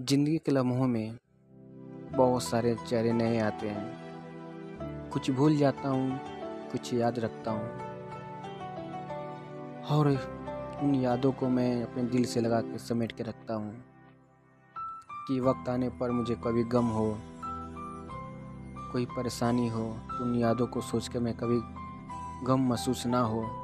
ज़िंदगी के लम्हों में बहुत सारे चेहरे नए आते हैं। कुछ भूल जाता हूँ, कुछ याद रखता हूँ। और उन यादों को मैं अपने दिल से लगा के समेट के रखता हूँ कि वक्त आने पर मुझे कभी गम हो, कोई परेशानी हो, उन यादों को सोच के मैं कभी गम महसूस ना हो।